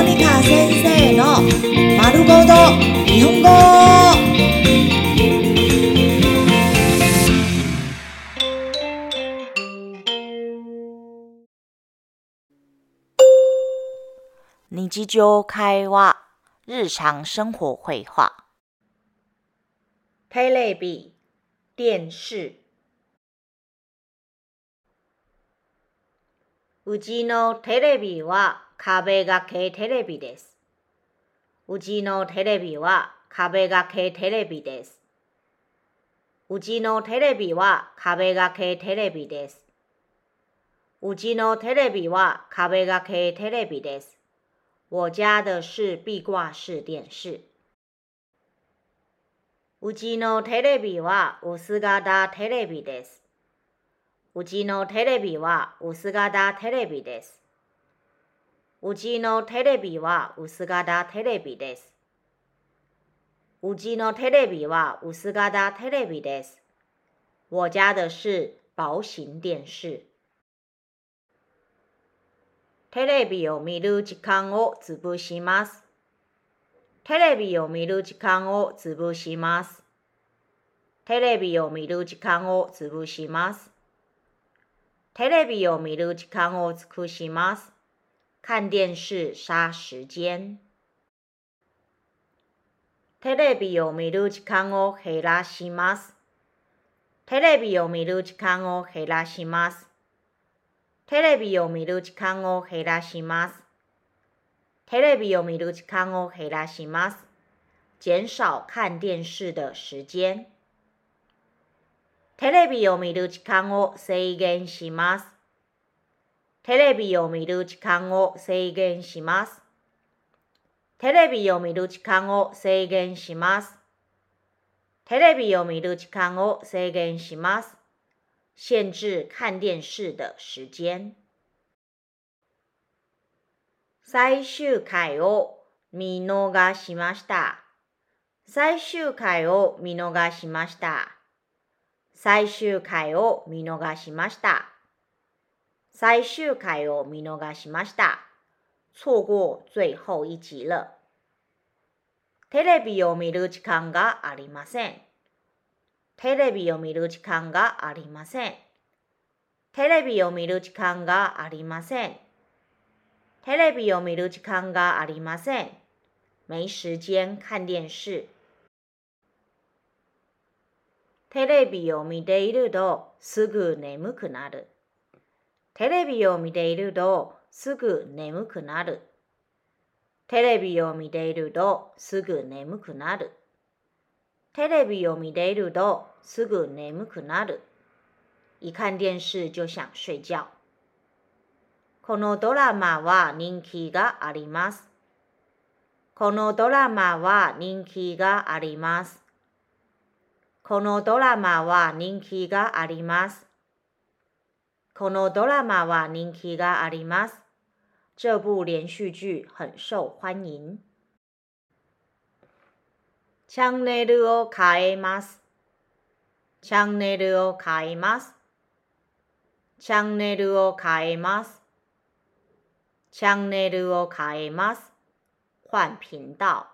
モニカ先生の丸ごと日本語。日常会話、日常生活会話。テレビ、電視。うちのテレビは壁掛けテレビです。うちのテレビは壁掛けテレビです。うちのテレビは壁掛けテレビです。うちのテレビは壁掛けテレビです。我家的是壁挂式電視。うちのテレビは薄型テレビです。うちのテレビは薄型テレビです。うちのテレビは薄型テレビです。うちのテレビは薄型テレビです。我家的是薄型電視。テレビを見る時間を潰します。テレビを見る時間を潰します。テレビを見る時間を潰します。テレビを見る時間を尽くします。看電視殺時間。テレビを見る時間を減らします。テレビを見る時間を減らします。テレビを見る時間を減らします。テレビを見る時間を減らします。減少看電視的時間。テレビを見る時間を制限します。テレビを見る時間を制限します。テレビを見る時間を制限します。テレビを見る時間を制限します。限制看電視的時間。最終回を見逃しました。最終回を見逃しました。最終回を見逃しました。最終回を見逃しました。錯過最後一集了。テレビを見る時間がありません。テレビを見る時間がありません。テレビを見る時間がありません。テレビを見る時間がありません。没時間看電視。テレビを見ているとすぐ眠くなる。テレビを見ているとすぐ眠くなる。テレビを見ているとすぐ眠くなる。テレビを見ているとすぐ眠くなる。一看電視就想睡覺。このドラマは人気があります。このドラマは人気があります。このドラマは人気があります。このドラマは人気があります。這部連續劇很受歡迎。チャンネルを変えます。チャンネルを変えます。チャンネルを変えます。チャンネルを変えます。換頻道。